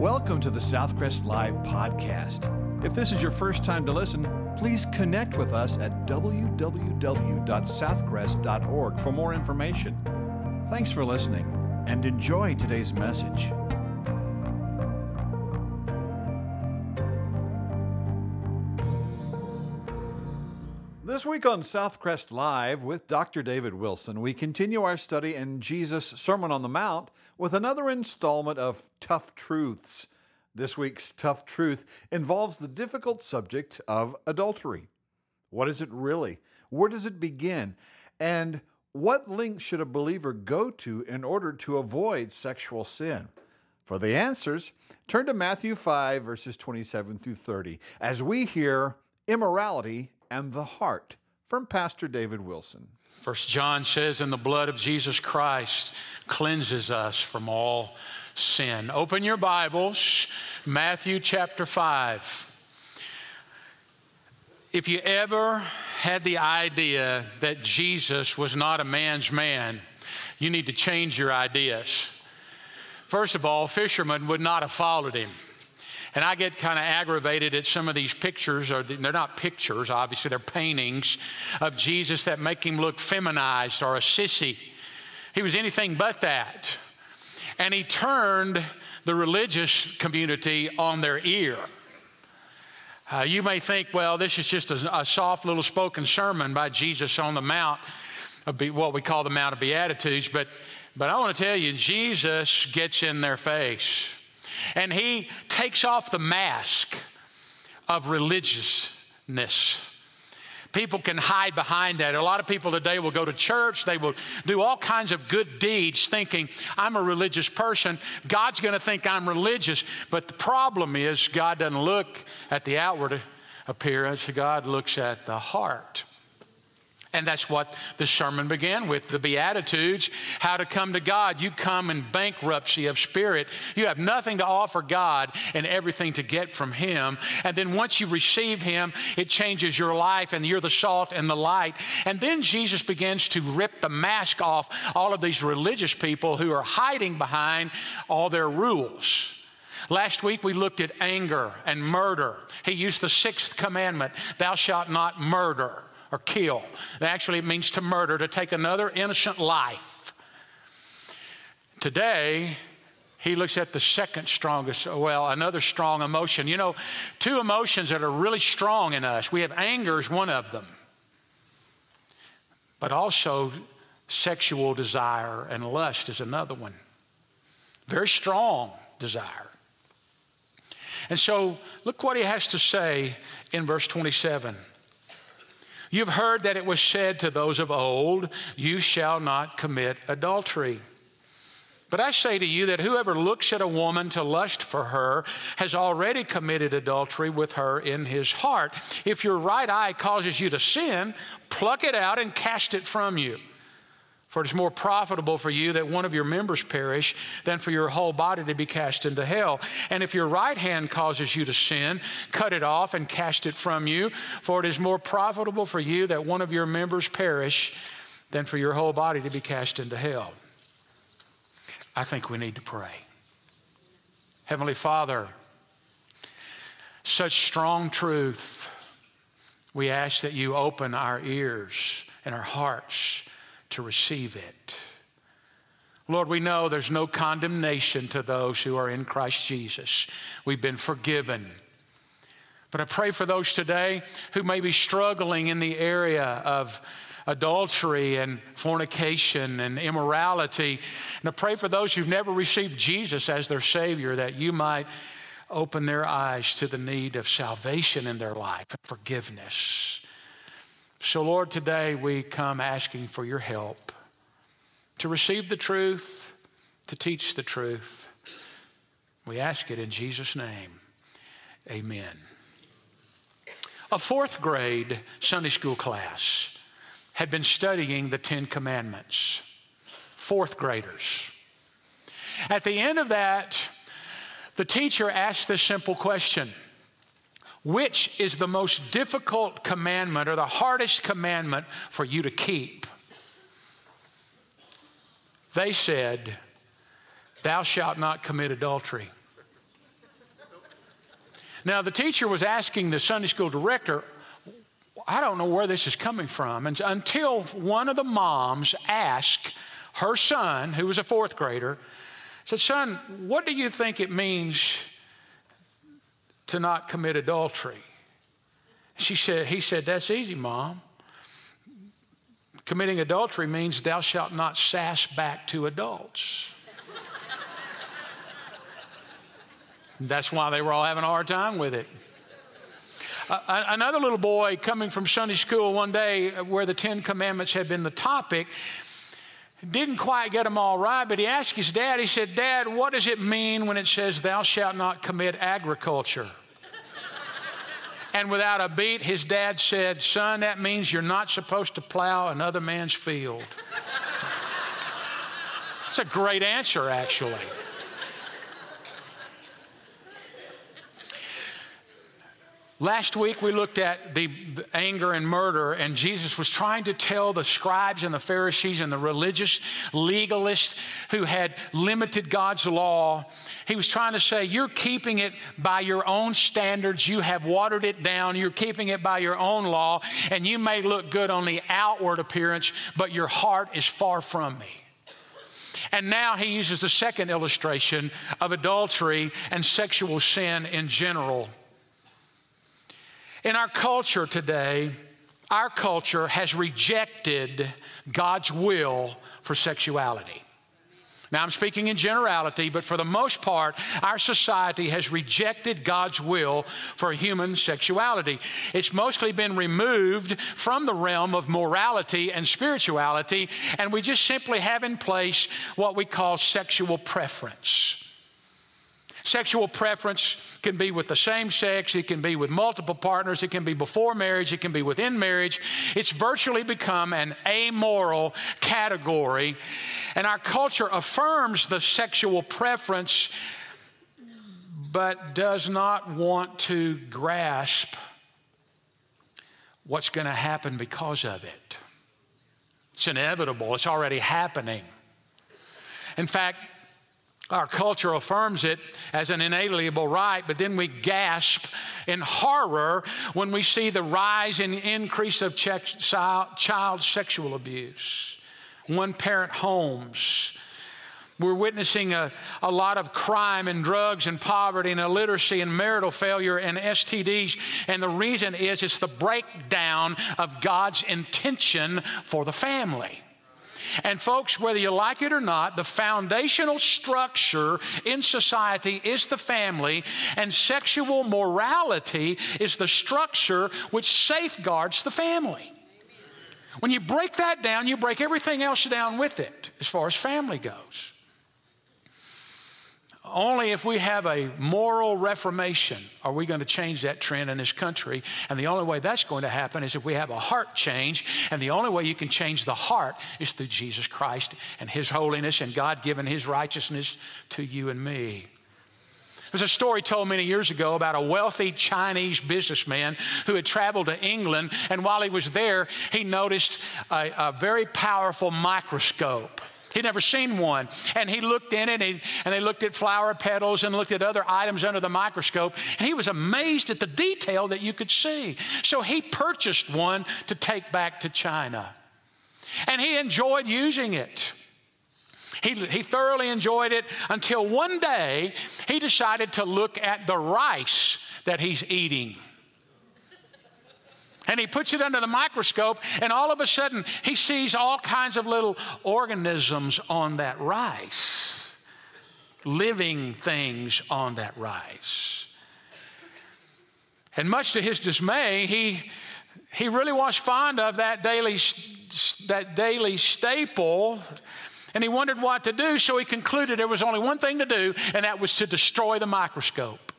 Welcome to the Southcrest Live podcast. If this is your first time to listen, please connect with us at www.southcrest.org for more information. Thanks for listening and enjoy today's message. This week on Southcrest Live with Dr. David Wilson, we continue our study in Jesus' Sermon on the Mount with another installment of Tough Truths. This week's Tough Truth involves the difficult subject of adultery. What is it really? Where does it begin? And what lengths should a believer go to in order to avoid sexual sin? For the answers, turn to Matthew 5, verses 27 through 30, as we hear immorality and the heart from Pastor David Wilson. First John says, "And the blood of Jesus Christ cleanses us from all sin." Open your Bibles, Matthew chapter 5. If you ever had the idea that Jesus was not a man's man, you need to change your ideas. First of all, fishermen would not have followed him. And I get kind of aggravated at some of these pictures, or they're not pictures, obviously, they're paintings of Jesus that make him look feminized or a sissy. He was anything but that. And he turned the religious community on their ear. Uh, you may think, well, this is just a, a, soft little spoken sermon by Jesus on the Mount, of what we call the Mount of Beatitudes, but, but I want to tell you, Jesus gets in their face and he takes off the mask of religiousness. People can hide behind that. A lot of people today will go to church, they will do all kinds of good deeds thinking, I'm a religious person. God's going to think I'm religious. But the problem is, God doesn't look at the outward appearance, God looks at the heart. And that's what the sermon began with the Beatitudes, how to come to God. You come in bankruptcy of spirit. You have nothing to offer God and everything to get from Him. And then once you receive Him, it changes your life and you're the salt and the light. And then Jesus begins to rip the mask off all of these religious people who are hiding behind all their rules. Last week we looked at anger and murder. He used the sixth commandment Thou shalt not murder or kill. Actually, it means to murder, to take another innocent life. Today, he looks at the second strongest, well, another strong emotion. You know, two emotions that are really strong in us. We have anger is one of them, but also sexual desire and lust is another one. Very strong desire. And so, look what he has to say in verse 27. You've heard that it was said to those of old, You shall not commit adultery. But I say to you that whoever looks at a woman to lust for her has already committed adultery with her in his heart. If your right eye causes you to sin, pluck it out and cast it from you. For it is more profitable for you that one of your members perish than for your whole body to be cast into hell. And if your right hand causes you to sin, cut it off and cast it from you. For it is more profitable for you that one of your members perish than for your whole body to be cast into hell. I think we need to pray. Heavenly Father, such strong truth, we ask that you open our ears and our hearts to receive it. Lord, we know there's no condemnation to those who are in Christ Jesus. We've been forgiven. But I pray for those today who may be struggling in the area of adultery and fornication and immorality. And I pray for those who've never received Jesus as their Savior that you might open their eyes to the need of salvation in their life and forgiveness. So, Lord, today we come asking for your help to receive the truth, to teach the truth. We ask it in Jesus' name. Amen. A fourth grade Sunday school class had been studying the Ten Commandments. Fourth graders. At the end of that, the teacher asked this simple question which is the most difficult commandment or the hardest commandment for you to keep? They said, Thou shalt not commit adultery. Now, the teacher was asking the Sunday school director, I don't know where this is coming from. And until one of the moms asked her son, who was a fourth grader, said, Son, what do you think it means to not commit adultery? She said, he said, That's easy, mom. Committing adultery means thou shalt not sass back to adults. That's why they were all having a hard time with it. Uh, another little boy coming from Sunday school one day where the Ten Commandments had been the topic didn't quite get them all right, but he asked his dad, he said, Dad, what does it mean when it says, Thou shalt not commit agriculture? And without a beat, his dad said, Son, that means you're not supposed to plow another man's field. It's a great answer, actually. Last week we looked at the, anger and murder, and Jesus was trying to tell the scribes and the Pharisees and the religious legalists who had limited God's law he was trying to say, You're keeping it by your own standards. You have watered it down. You're keeping it by your own law. And you may look good on the outward appearance, but your heart is far from me. And now he uses the second illustration of adultery and sexual sin in general. In our culture today, our culture has rejected God's will for sexuality. Now, I'm speaking in generality, but for the most part, our society has rejected God's will for human sexuality. It's mostly been removed from the realm of morality and spirituality, and we just simply have in place what we call sexual preference. Sexual preference can be with the same sex, it can be with multiple partners, it can be before marriage, it can be within marriage. It's virtually become an amoral category. And our culture affirms the sexual preference, but does not want to grasp what's going to happen because of it. It's inevitable, it's already happening. In fact, our culture affirms it as an inalienable right, but then we gasp in horror when we see the rise and increase of child sexual abuse, one parent homes. We're witnessing a, a lot of crime and drugs and poverty and illiteracy and marital failure and STDs. And the reason is it's the breakdown of God's intention for the family. And, folks, whether you like it or not, the foundational structure in society is the family, and sexual morality is the structure which safeguards the family. When you break that down, you break everything else down with it as far as family goes. Only if we have a moral reformation are we going to change that trend in this country. And the only way that's going to happen is if we have a heart change. And the only way you can change the heart is through Jesus Christ and His holiness and God giving His righteousness to you and me. There's a story told many years ago about a wealthy Chinese businessman who had traveled to England, and while he was there, he noticed a, a very powerful microscope. He'd never seen one. And he looked in it, and, and they looked at flower petals and looked at other items under the microscope. And he was amazed at the detail that you could see. So he purchased one to take back to China. And he enjoyed using it. He, he thoroughly enjoyed it until one day he decided to look at the rice that he's eating and he puts it under the microscope, and all of a sudden he sees all kinds of little organisms on that rice, living things on that rice. And much to his dismay, he, he really was fond of that daily, that daily staple. And he wondered what to do, so he concluded there was only one thing to do, and that was to destroy the microscope.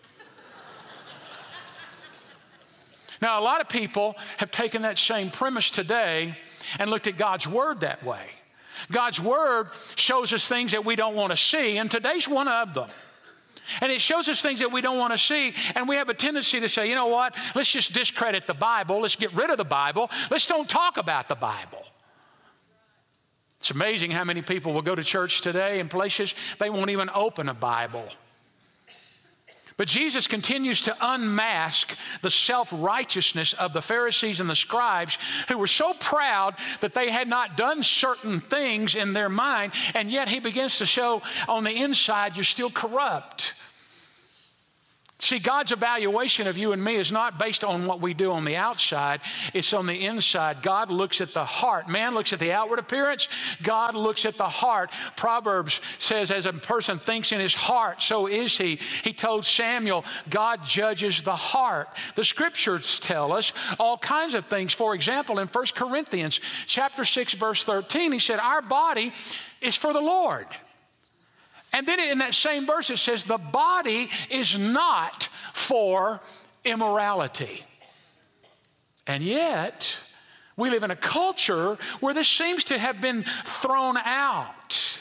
Now, a lot of people have taken that same premise today and looked at God's Word that way. God's Word shows us things that we don't want to see, and today's one of them. And it shows us things that we don't want to see, and we have a tendency to say, you know what, let's just discredit the Bible, let's get rid of the Bible, let's don't talk about the Bible. It's amazing how many people will go to church today in places they won't even open a Bible. But Jesus continues to unmask the self righteousness of the Pharisees and the scribes who were so proud that they had not done certain things in their mind, and yet he begins to show on the inside you're still corrupt. See, God's evaluation of you and me is not based on what we do on the outside, it's on the inside. God looks at the heart. Man looks at the outward appearance, God looks at the heart. Proverbs says, as a person thinks in his heart, so is he. He told Samuel, God judges the heart. The scriptures tell us all kinds of things. For example, in 1 Corinthians chapter 6, verse 13, he said, Our body is for the Lord. And then in that same verse, it says, the body is not for immorality. And yet, we live in a culture where this seems to have been thrown out.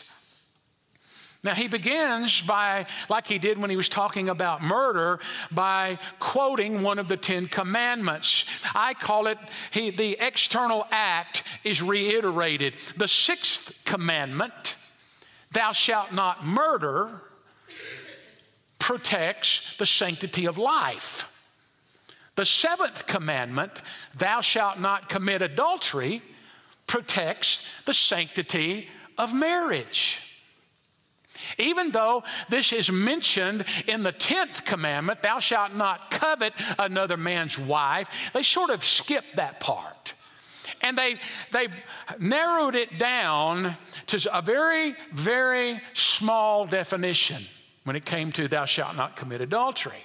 Now, he begins by, like he did when he was talking about murder, by quoting one of the Ten Commandments. I call it, he, the external act is reiterated. The sixth commandment thou shalt not murder, protects the sanctity of life. The seventh commandment, thou shalt not commit adultery, protects the sanctity of marriage. Even though this is mentioned in the 10th commandment, thou shalt not covet another man's wife, they sort of skip that part. And they, they narrowed it down to a very, very small definition when it came to thou shalt not commit adultery.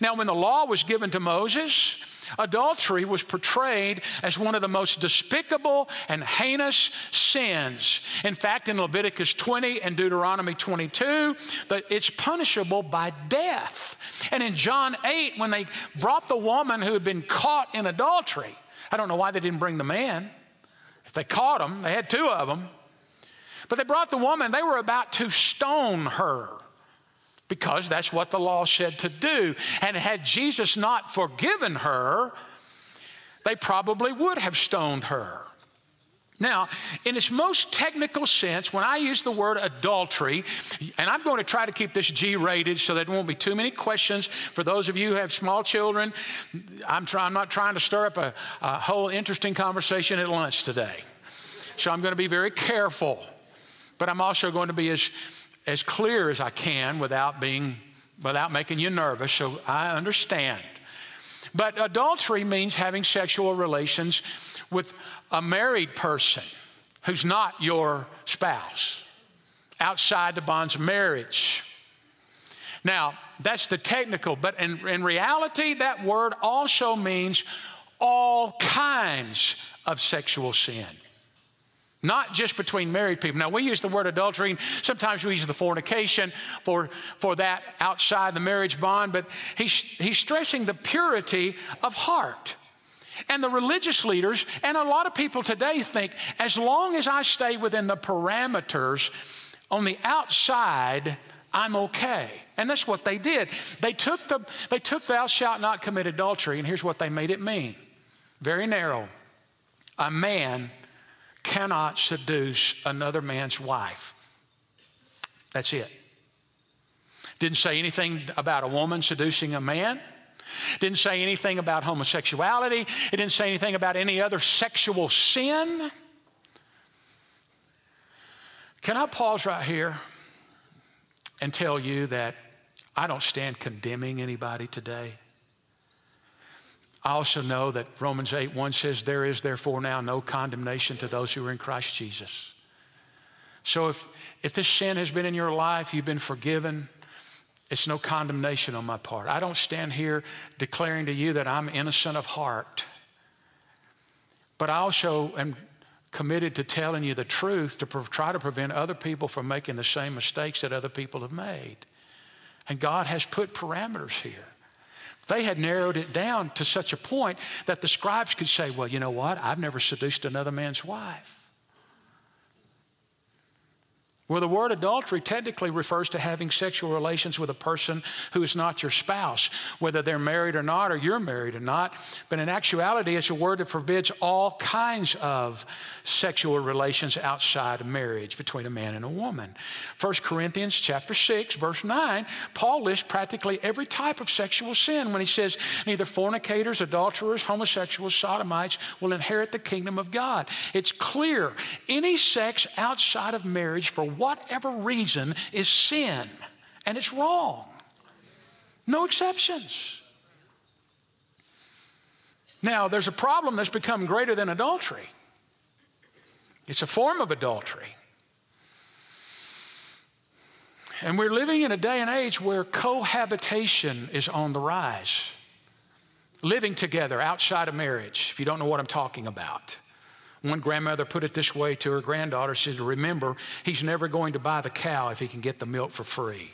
Now, when the law was given to Moses, adultery was portrayed as one of the most despicable and heinous sins. In fact, in Leviticus 20 and Deuteronomy 22, that it's punishable by death. And in John 8, when they brought the woman who had been caught in adultery, I don't know why they didn't bring the man. If they caught him, they had two of them. But they brought the woman, they were about to stone her because that's what the law said to do. And had Jesus not forgiven her, they probably would have stoned her. Now, in its most technical sense, when I use the word adultery, and I'm going to try to keep this G rated so that there won't be too many questions for those of you who have small children. I'm, try, I'm not trying to stir up a, a whole interesting conversation at lunch today. So I'm going to be very careful, but I'm also going to be as, as clear as I can without being without making you nervous, so I understand. But adultery means having sexual relations with a married person who's not your spouse outside the bonds of marriage. Now, that's the technical, but in, in reality, that word also means all kinds of sexual sin. Not just between married people. Now, we use the word adultery, and sometimes we use the fornication for, for that outside the marriage bond, but he's, he's stressing the purity of heart. And the religious leaders and a lot of people today think as long as I stay within the parameters on the outside, I'm okay. And that's what they did. They took the they took thou shalt not commit adultery, and here's what they made it mean. Very narrow. A man cannot seduce another man's wife. That's it. Didn't say anything about a woman seducing a man. Didn't say anything about homosexuality. It didn't say anything about any other sexual sin. Can I pause right here and tell you that I don't stand condemning anybody today? I also know that Romans 8 1 says, There is therefore now no condemnation to those who are in Christ Jesus. So if, if this sin has been in your life, you've been forgiven, it's no condemnation on my part. I don't stand here declaring to you that I'm innocent of heart. But I also am committed to telling you the truth to try to prevent other people from making the same mistakes that other people have made. And God has put parameters here. They had narrowed it down to such a point that the scribes could say, Well, you know what? I've never seduced another man's wife. Well, the word adultery technically refers to having sexual relations with a person who is not your spouse, whether they're married or not, or you're married or not. But in actuality, it's a word that forbids all kinds of sexual relations outside of marriage between a man and a woman. 1 Corinthians chapter 6, verse 9, Paul lists practically every type of sexual sin when he says, neither fornicators, adulterers, homosexuals, sodomites will inherit the kingdom of God. It's clear any sex outside of marriage for whatever reason is sin, and it's wrong. No exceptions. Now, there's a problem that's become greater than adultery. It's a form of adultery. And we're living in a day and age where cohabitation is on the rise. Living together outside of marriage, if you don't know what I'm talking about. One grandmother put it this way to her granddaughter. She said, Remember, he's never going to buy the cow if he can get the milk for free.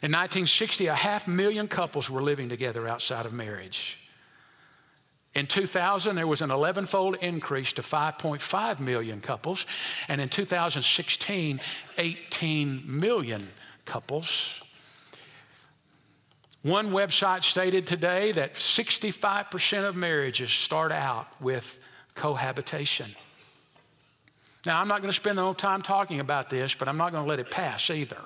In 1960, a half million couples were living together outside of marriage. In 2000, there was an 11 fold increase to 5.5 million couples. And in 2016, 18 million couples. One website stated today that 65% of marriages start out with cohabitation. Now, I'm not going to spend the whole time talking about this, but I'm not going to let it pass either.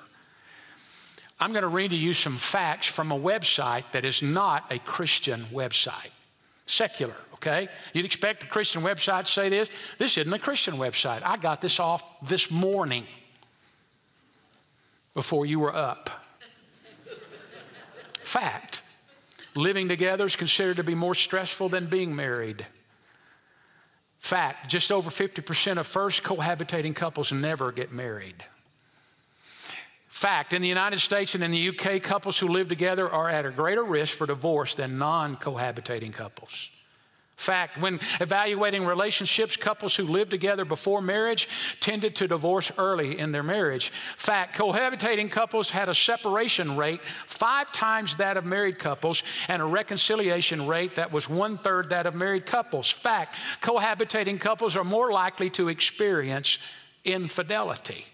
I'm going to read to you some facts from a website that is not a Christian website, secular, okay? You'd expect a Christian website to say this. This isn't a Christian website. I got this off this morning before you were up fact. Living together is considered to be more stressful than being married. Fact, just over 50% of first cohabitating couples never get married. Fact, in the United States and in the UK, couples who live together are at a greater risk for divorce than non cohabitating couples. Fact, when evaluating relationships, couples who lived together before marriage tended to divorce early in their marriage. Fact, cohabitating couples had a separation rate five times that of married couples and a reconciliation rate that was one third that of married couples. Fact, cohabitating couples are more likely to experience infidelity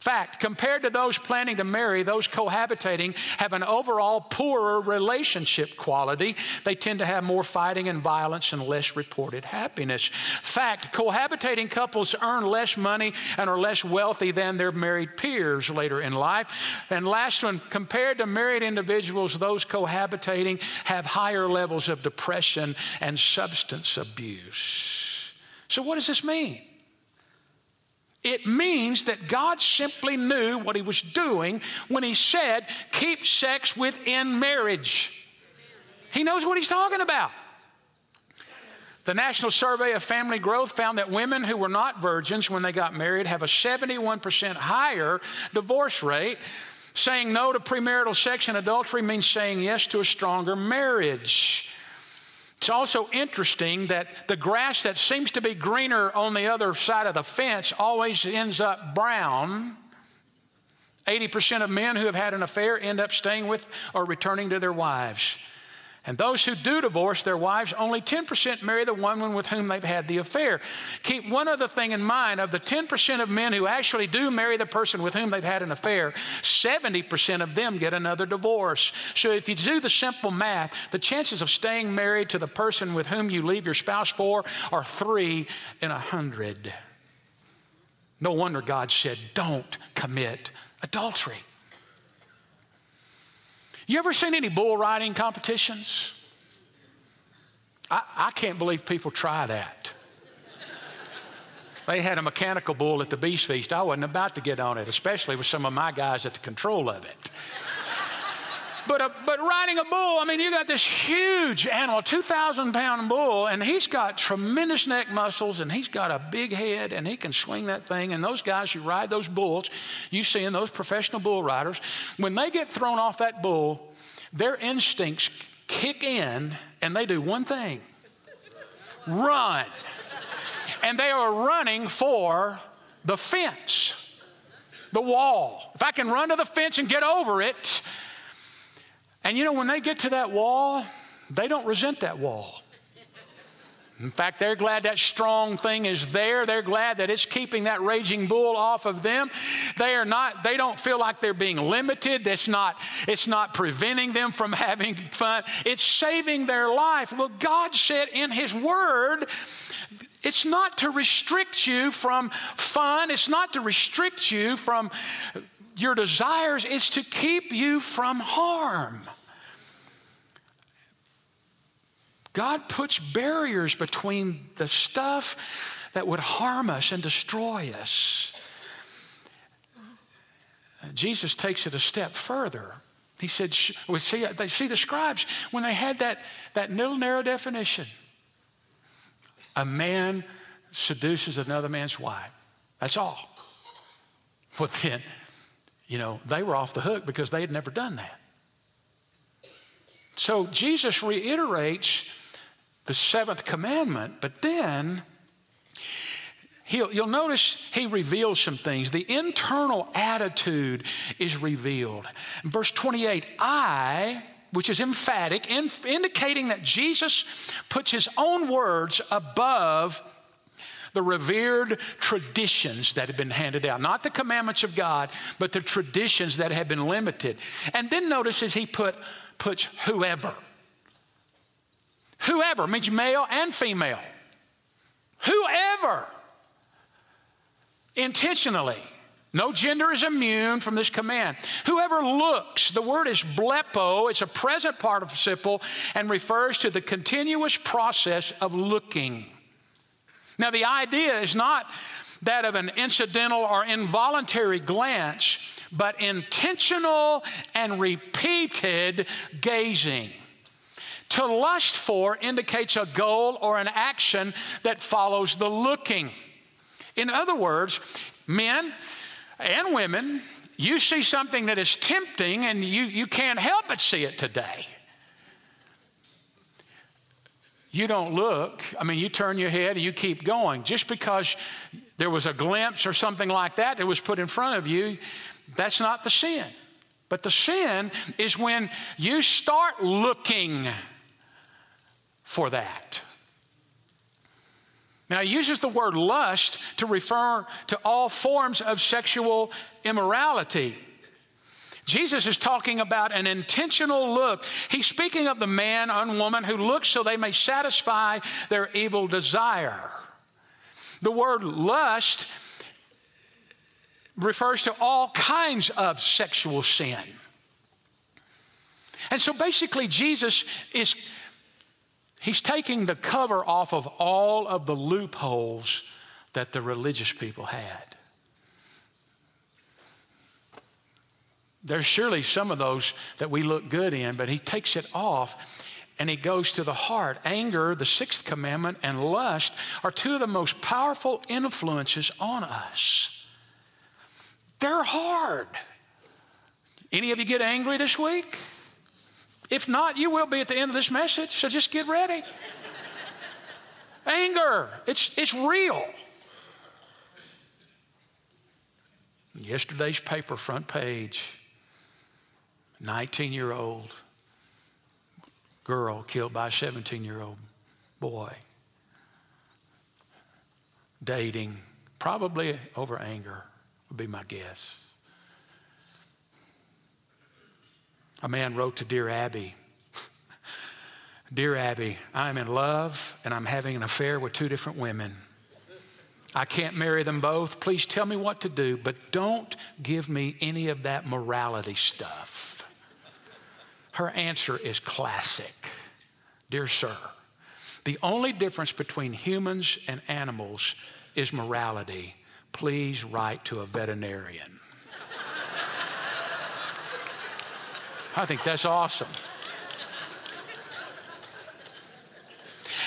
fact, compared to those planning to marry, those cohabitating have an overall poorer relationship quality. They tend to have more fighting and violence and less reported happiness. Fact, cohabitating couples earn less money and are less wealthy than their married peers later in life. And last one, compared to married individuals, those cohabitating have higher levels of depression and substance abuse. So, what does this mean? It means that God simply knew what he was doing when he said, keep sex within marriage. He knows what he's talking about. The National Survey of Family Growth found that women who were not virgins when they got married have a 71% higher divorce rate. Saying no to premarital sex and adultery means saying yes to a stronger marriage. It's also interesting that the grass that seems to be greener on the other side of the fence always ends up brown. 80% of men who have had an affair end up staying with or returning to their wives. And those who do divorce their wives, only 10% marry the woman with whom they've had the affair. Keep one other thing in mind of the 10% of men who actually do marry the person with whom they've had an affair, 70% of them get another divorce. So if you do the simple math, the chances of staying married to the person with whom you leave your spouse for are three in a hundred. No wonder God said, don't commit adultery. You ever seen any bull riding competitions? I, I can't believe people try that. They had a mechanical bull at the Beast Feast. I wasn't about to get on it, especially with some of my guys at the control of it. But, uh, but riding a bull, I mean, you got this huge animal, 2,000 pound bull, and he's got tremendous neck muscles and he's got a big head and he can swing that thing. And those guys who ride those bulls, you see in those professional bull riders, when they get thrown off that bull, their instincts kick in and they do one thing run. And they are running for the fence, the wall. If I can run to the fence and get over it, and you know, when they get to that wall, they don't resent that wall. In fact, they're glad that strong thing is there. They're glad that it's keeping that raging bull off of them. They are not, they don't feel like they're being limited. It's not, it's not preventing them from having fun. It's saving their life. Well, God said in His Word, it's not to restrict you from fun. It's not to restrict you from your desires. is to keep you from harm. God puts barriers between the stuff that would harm us and destroy us. Jesus takes it a step further. He said, we see, they see the scribes when they had that, that little narrow definition. A man seduces another man's wife. That's all. Well, then, you know, they were off the hook because they had never done that. So Jesus reiterates the seventh commandment, but then He'll, you'll notice he reveals some things. The internal attitude is revealed. Verse 28, I, which is emphatic, in, indicating that Jesus puts his own words above the revered traditions that have been handed down. Not the commandments of God, but the traditions that have been limited. And then notice as he put, puts whoever. Whoever means male and female. Whoever. Intentionally. No gender is immune from this command. Whoever looks, the word is blepo, it's a present participle and refers to the continuous process of looking. Now, the idea is not that of an incidental or involuntary glance, but intentional and repeated gazing. To lust for indicates a goal or an action that follows the looking. In other words, men and women, you see something that is tempting and you, you can't help but see it today. You don't look, I mean, you turn your head and you keep going. Just because there was a glimpse or something like that that was put in front of you, that's not the sin. But the sin is when you start looking for that. Now, he uses the word lust to refer to all forms of sexual immorality. Jesus is talking about an intentional look. He's speaking of the man and woman who looks so they may satisfy their evil desire. The word lust refers to all kinds of sexual sin. And so basically, Jesus is He's taking the cover off of all of the loopholes that the religious people had. There's surely some of those that we look good in, but he takes it off and he goes to the heart. Anger, the sixth commandment, and lust are two of the most powerful influences on us. They're hard. Any of you get angry this week? If not, you will be at the end of this message, so just get ready. Anger, it's, it's real. Yesterday's paper front page 19 year old girl killed by a 17 year old boy. Dating, probably over anger, would be my guess. A man wrote to Dear Abby Dear Abby, I'm in love and I'm having an affair with two different women. I can't marry them both. Please tell me what to do, but don't give me any of that morality stuff. Her answer is classic Dear sir, the only difference between humans and animals is morality. Please write to a veterinarian. I think that's awesome.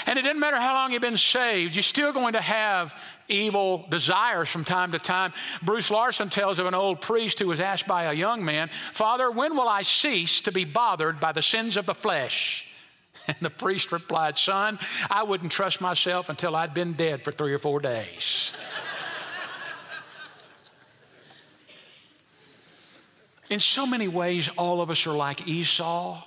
And it doesn't matter how long you've been saved, you're still going to have evil desires from time to time. Bruce Larson tells of an old priest who was asked by a young man, Father, when will I cease to be bothered by the sins of the flesh? And the priest replied, Son, I wouldn't trust myself until I'd been dead for three or four days. In so many ways, all of us are like Esau.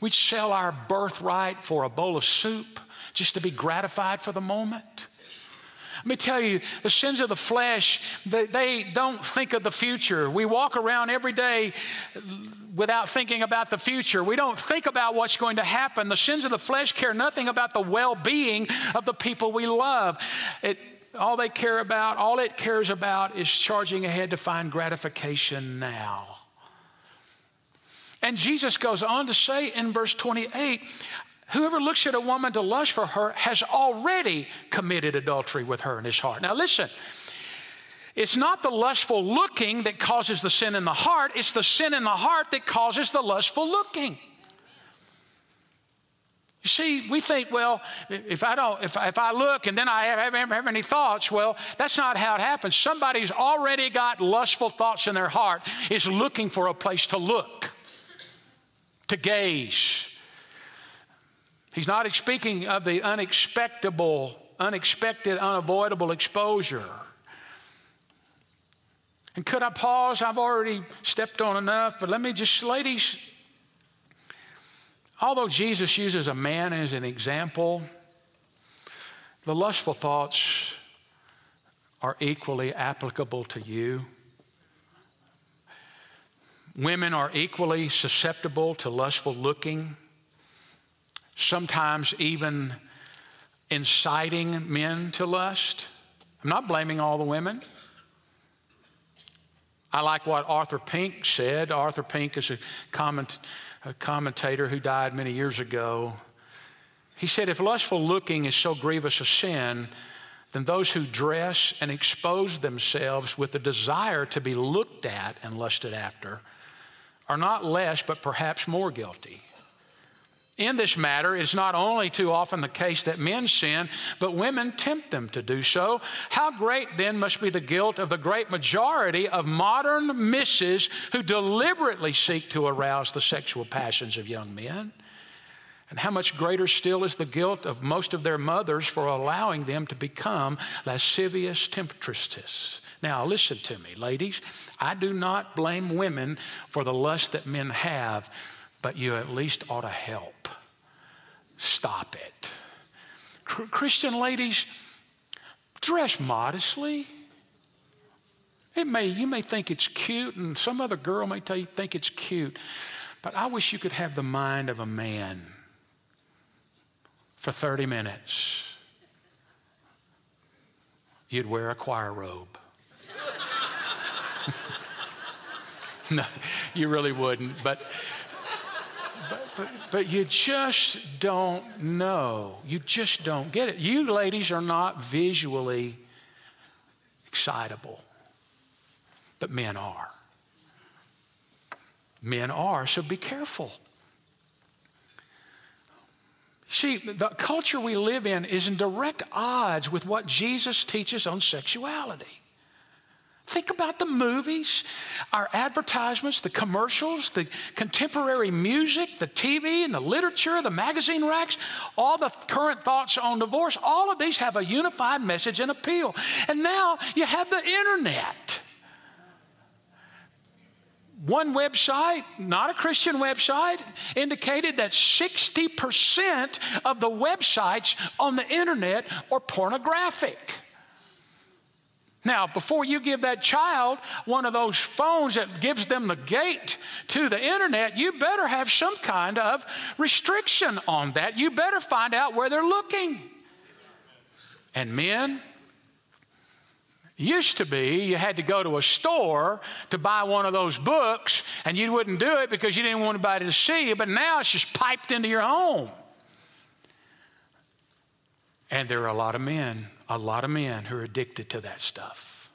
We'd sell our birthright for a bowl of soup just to be gratified for the moment. Let me tell you, the sins of the flesh, they, they, don't think of the future. We walk around every day without thinking about the future. We don't think about what's going to happen. The sins of the flesh care nothing about the well being of the people we love. It, all they care about, all it cares about is charging ahead to find gratification now. And Jesus goes on to say in verse 28 whoever looks at a woman to lust for her has already committed adultery with her in his heart. Now, listen. It's not the lustful looking that causes the sin in the heart, it's the sin in the heart that causes the lustful looking. You see, we think, well, if I don't, if, if I look and then I have, have, have any thoughts, well, that's not how it happens. Somebody's already got lustful thoughts in their heart, is looking for a place to look, to gaze. He's not speaking of the unexpectable, unexpected, unavoidable exposure. And could I pause? I've already stepped on enough, but let me just, ladies, although Jesus uses a man as an example, the lustful thoughts are equally applicable to you. Women are equally susceptible to lustful looking sometimes even inciting men to lust. I'm not blaming all the women. I like what Arthur Pink said. Arthur Pink is a, comment, a commentator who died many years ago. He said, If lustful looking is so grievous a sin, then those who dress and expose themselves with the desire to be looked at and lusted after are not less, but perhaps more guilty in this matter, it's not only too often the case that men sin, but women tempt them to do so. How great then must be the guilt of the great majority of modern misses who deliberately seek to arouse the sexual passions of young men? And how much greater still is the guilt of most of their mothers for allowing them to become lascivious temptresses. Now, listen to me, ladies. I do not blame women for the lust that men have but you at least ought to help. Stop it. Christian ladies, dress modestly. It may, you may think it's cute, and some other girl may tell you think it's cute, but I wish you could have the mind of a man for 30 minutes. You'd wear a choir robe. no, you really wouldn't, but but, but you just don't know. You just don't get it. You ladies are not visually excitable, but men are. Men are, so be careful. See, the culture we live in is in direct odds with what Jesus teaches on sexuality. Think about the movies, our advertisements, the commercials, the contemporary music, the TV and the literature, the magazine racks, all the current thoughts on divorce. All of these have a unified message and appeal. And now you have the internet. One website, not a Christian website, indicated that 60% of the websites on the internet are pornographic. Now, before you give that child one of those phones that gives them the gate to the internet, you better have some kind of restriction on that. You better find out where they're looking. And men, used to be you had to go to a store to buy one of those books, and you wouldn't do it because you didn't want anybody to see you, but now it's just piped into your home. And there are a lot of men a lot of men who are addicted to that stuff.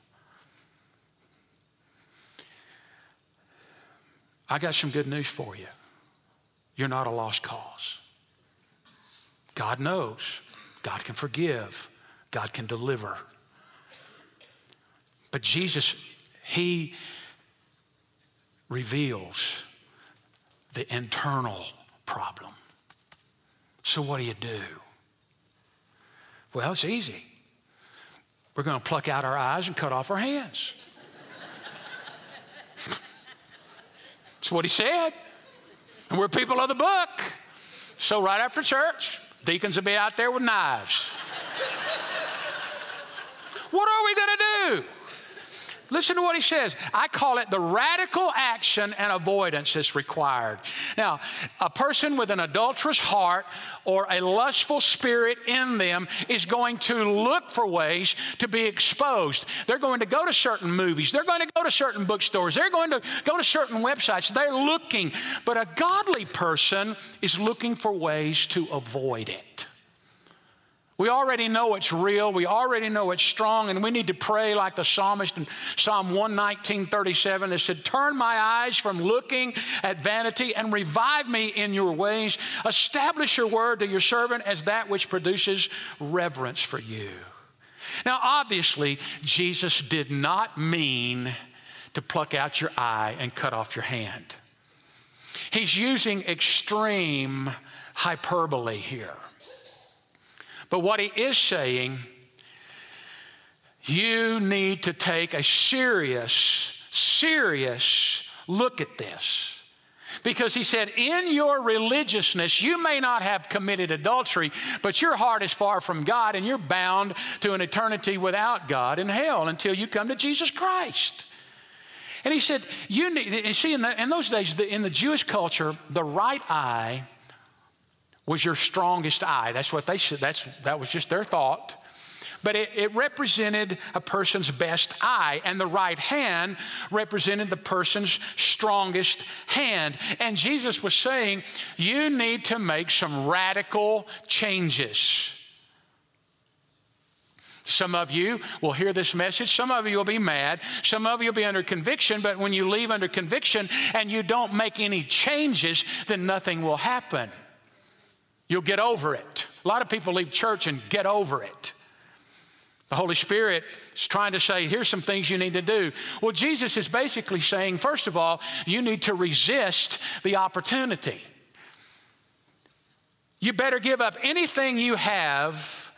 I got some good news for you. You're not a lost cause. God knows. God can forgive. God can deliver. But Jesus, He reveals the internal problem. So, what do you do? Well, it's easy. We're going to pluck out our eyes and cut off our hands. That's what he said. And we're people of the book. So, right after church, Deacons will be out there with knives. what are we going to do? Listen to what he says. I call it the radical action and avoidance that's required. Now, a person with an adulterous heart or a lustful spirit in them is going to look for ways to be exposed. They're going to go to certain movies, they're going to go to certain bookstores, they're going to go to certain websites. They're looking, but a godly person is looking for ways to avoid it. We already know it's real. We already know it's strong, and we need to pray like the psalmist in Psalm 119, 37 that said, Turn my eyes from looking at vanity and revive me in your ways. Establish your word to your servant as that which produces reverence for you. Now, obviously, Jesus did not mean to pluck out your eye and cut off your hand. He's using extreme hyperbole here. But what he is saying, you need to take a serious, serious look at this. Because he said, in your religiousness, you may not have committed adultery, but your heart is far from God and you're bound to an eternity without God in hell until you come to Jesus Christ. And he said, you need, you see, in, the, in those days, the, in the Jewish culture, the right eye was your strongest eye. That's what they said. That's, that was just their thought. But it, it, represented a person's best eye, and the right hand represented the person's strongest hand. And Jesus was saying, You need to make some radical changes. Some of you will hear this message. Some of you will be mad. Some of you will be under conviction. But when you leave under conviction and you don't make any changes, then nothing will happen. You'll get over it. A lot of people leave church and get over it. The Holy Spirit is trying to say, here's some things you need to do. Well, Jesus is basically saying, first of all, you need to resist the opportunity. You better give up anything you have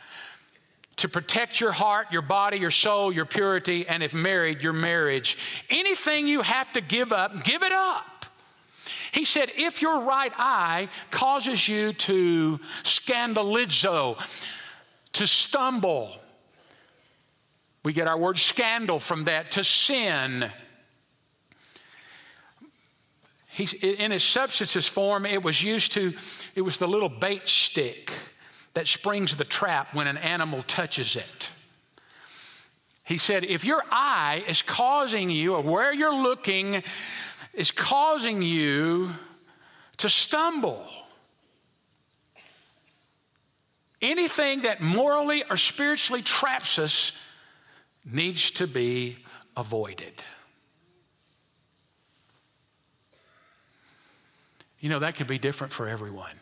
to protect your heart, your body, your soul, your purity, and if married, your marriage. Anything you have to give up, give it up. He said, if your right eye causes you to scandalizo, to stumble, we get our word scandal from that, to sin. He's, in its substances form, it was used to, it was the little bait stick that springs the trap when an animal touches it. He said, if your eye is causing you, or where you're looking, is causing you to stumble. Anything that morally or spiritually traps us needs to be avoided. You know, that can be different for everyone.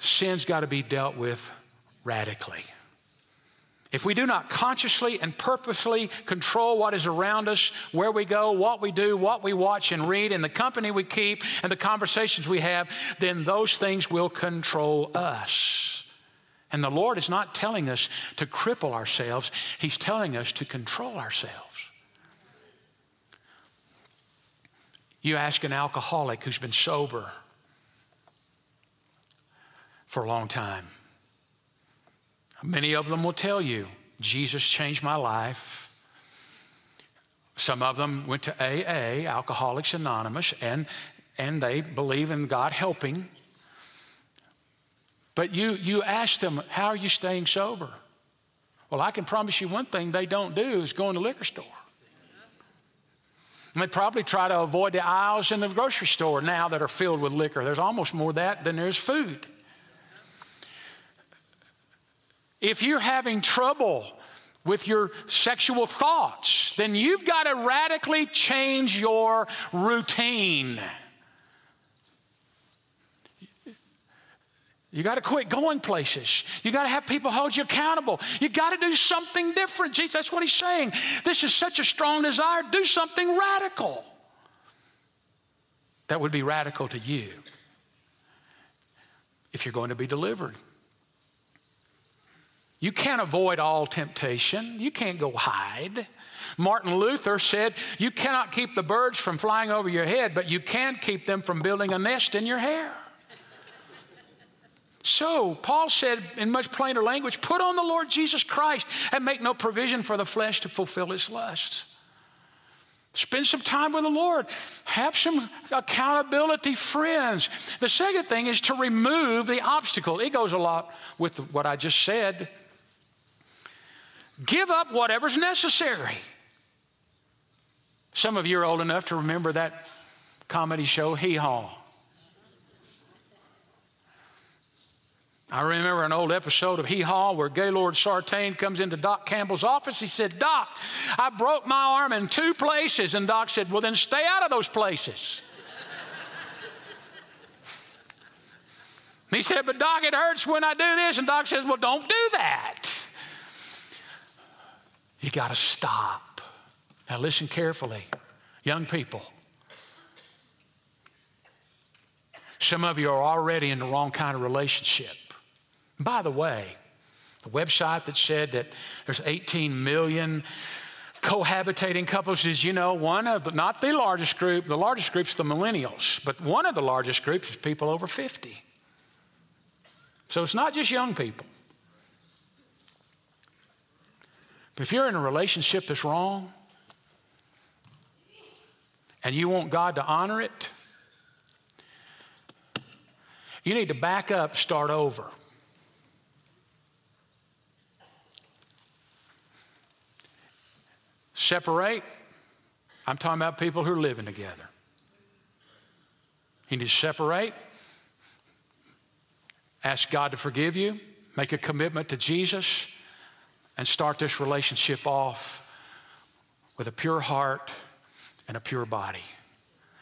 Sin's got to be dealt with radically. If we do not consciously and purposely control what is around us, where we go, what we do, what we watch and read, and the company we keep, and the conversations we have, then those things will control us. And the Lord is not telling us to cripple ourselves, He's telling us to control ourselves. You ask an alcoholic who's been sober for a long time Many of them will tell you, Jesus changed my life. Some of them went to AA, Alcoholics Anonymous, and, and they believe in God helping. But you, you ask them, How are you staying sober? Well, I can promise you one thing they don't do is go in the liquor store. And they probably try to avoid the aisles in the grocery store now that are filled with liquor. There's almost more that than there's food. If you're having trouble with your sexual thoughts, then you've got to radically change your routine. You got to quit going places. You got to have people hold you accountable. You got to do something different. Jesus, that's what he's saying. This is such a strong desire. Do something radical. That would be radical to you if you're going to be delivered. You can't avoid all temptation. You can't go hide. Martin Luther said, You cannot keep the birds from flying over your head, but you can keep them from building a nest in your hair. So, Paul said in much plainer language, put on the Lord Jesus Christ and make no provision for the flesh to fulfill its lusts. Spend some time with the Lord. Have some accountability friends. The second thing is to remove the obstacle. It goes a lot with what I just said. Give up whatever's necessary. Some of you are old enough to remember that comedy show, Hee Haw. I remember an old episode of Hee Haw where Gaylord Sartain comes into Doc Campbell's office. He said, Doc, I broke my arm in two places. And Doc said, Well, then stay out of those places. he said, But Doc, it hurts when I do this. And Doc says, Well, don't do that. You got to stop. Now, listen carefully, young people. Some of you are already in the wrong kind of relationship. By the way, the website that said that there's 18 million cohabitating couples is, you know, one of the, not the largest group, the largest group is the millennials, but one of the largest groups is people over 50. So it's not just young people. But if you're in a relationship that's wrong and you want God to honor it, you need to back up, start over. Separate, I'm talking about people who are living together. You need to separate, ask God to forgive you, make a commitment to Jesus, and start this relationship off with a pure heart and a pure body.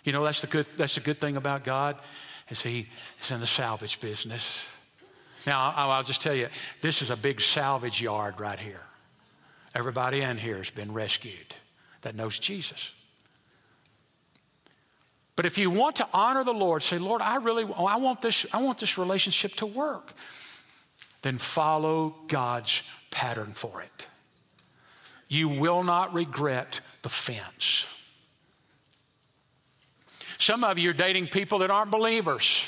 You know, that's the good, that's the good thing about God is he is in the salvage business. Now, I'll just tell you, this is a big salvage yard right here. Everybody in here has been rescued that knows Jesus. But if you want to honor the Lord, say, Lord, I really I want this, I want this relationship to work, then follow God's pattern for it. You will not regret the fence. Some of you are dating people that aren't believers.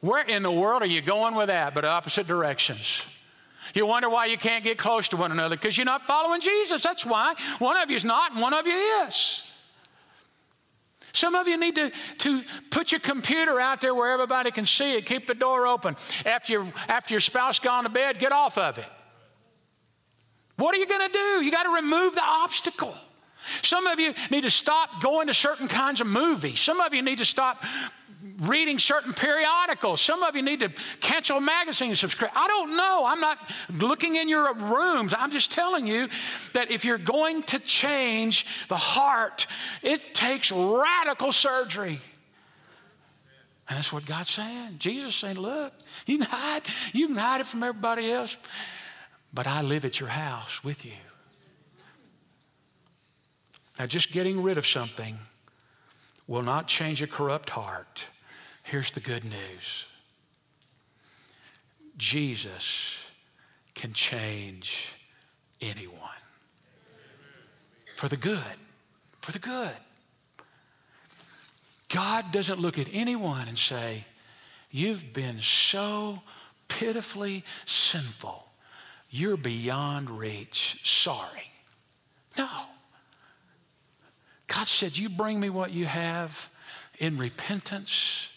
Where in the world are you going with that but opposite directions? You wonder why you can't get close to one another because you're not following Jesus. That's why. One of you's not and one of you is. Some of you need to, to put your computer out there where everybody can see it. Keep the door open. After, your after your spouse gone to bed, get off of it. What are you going to do? You got to remove the obstacle. Some of you need to stop going to certain kinds of movies. Some of you need to stop reading certain periodicals. Some of you need to cancel magazine subscription. I don't know. I'm not looking in your rooms. I'm just telling you that if you're going to change the heart, it takes radical surgery. And that's what God's saying. Jesus saying, look, you can hide, you can hide it from everybody else, but I live at your house with you. Now, just getting rid of something will not change a corrupt heart. Here's the good news Jesus can change anyone for the good. For the good. God doesn't look at anyone and say, You've been so pitifully sinful, you're beyond reach. Sorry. No. God said, You bring me what you have in repentance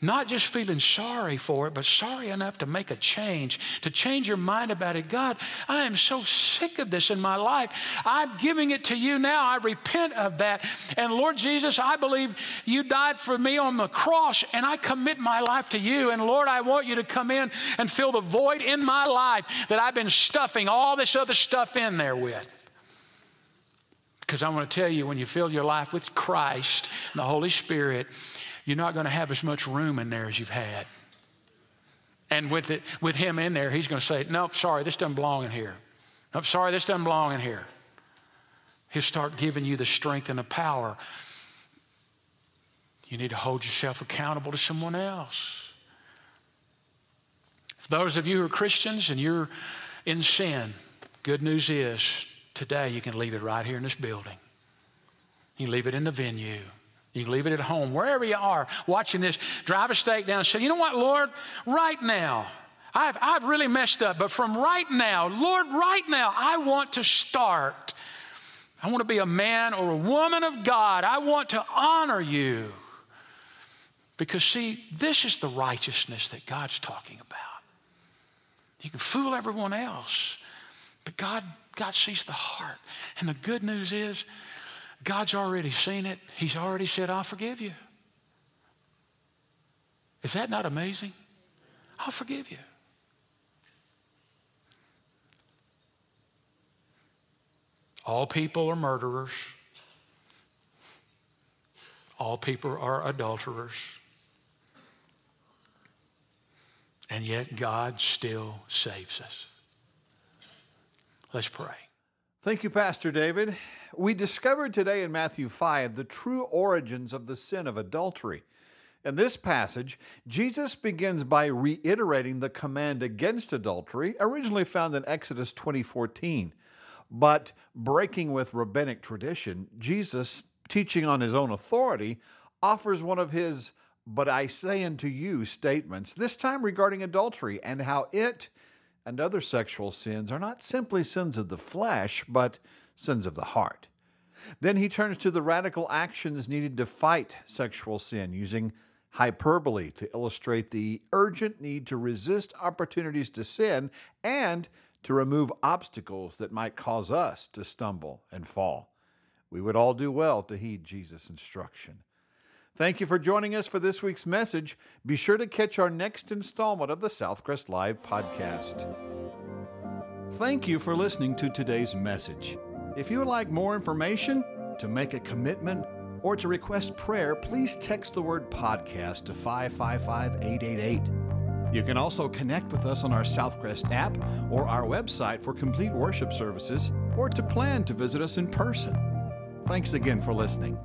not just feeling sorry for it, but sorry enough to make a change, to change your mind about it. God, I am so sick of this in my life. I'm giving it to you now. I repent of that. And Lord Jesus, I believe you died for me on the cross, and I commit my life to you. And Lord, I want you to come in and fill the void in my life that I've been stuffing all this other stuff in there with. Because I want to tell you, when you fill your life with Christ and the Holy Spirit, you're not going to have as much room in there as you've had. And with, it, with him in there, he's going to say, Nope, sorry, this doesn't belong in here. Nope, sorry, this doesn't belong in here. He'll start giving you the strength and the power. You need to hold yourself accountable to someone else. For those of you who are Christians and you're in sin, good news is today you can leave it right here in this building. You can leave it in the venue. You can leave it at home, wherever you are watching this. Drive a stake down and say, you know what, Lord, right now, I've, I've really messed up, but from right now, Lord, right now, I want to start. I want to be a man or a woman of God. I want to honor you. Because, see, this is the righteousness that God's talking about. You can fool everyone else, but God, God sees the heart. And the good news is, God's already seen it. He's already said, I'll forgive you. Is that not amazing? I'll forgive you. All people are murderers. All people are adulterers. And yet God still saves us. Let's pray. Thank you, Pastor David. We discovered today in Matthew 5 the true origins of the sin of adultery. In this passage, Jesus begins by reiterating the command against adultery, originally found in Exodus 20:14. But breaking with rabbinic tradition, Jesus, teaching on his own authority, offers one of his but I say unto you statements, this time regarding adultery and how it and other sexual sins are not simply sins of the flesh, but sins of the heart. Then he turns to the radical actions needed to fight sexual sin, using hyperbole to illustrate the urgent need to resist opportunities to sin and to remove obstacles that might cause us to stumble and fall. We would all do well to heed Jesus' instruction. Thank you for joining us for this week's message. Be sure to catch our next installment of the Southcrest Live podcast. Thank you for listening to today's message. If you would like more information, to make a commitment, or to request prayer, please text the word podcast to 555 888. You can also connect with us on our Southcrest app or our website for complete worship services or to plan to visit us in person. Thanks again for listening.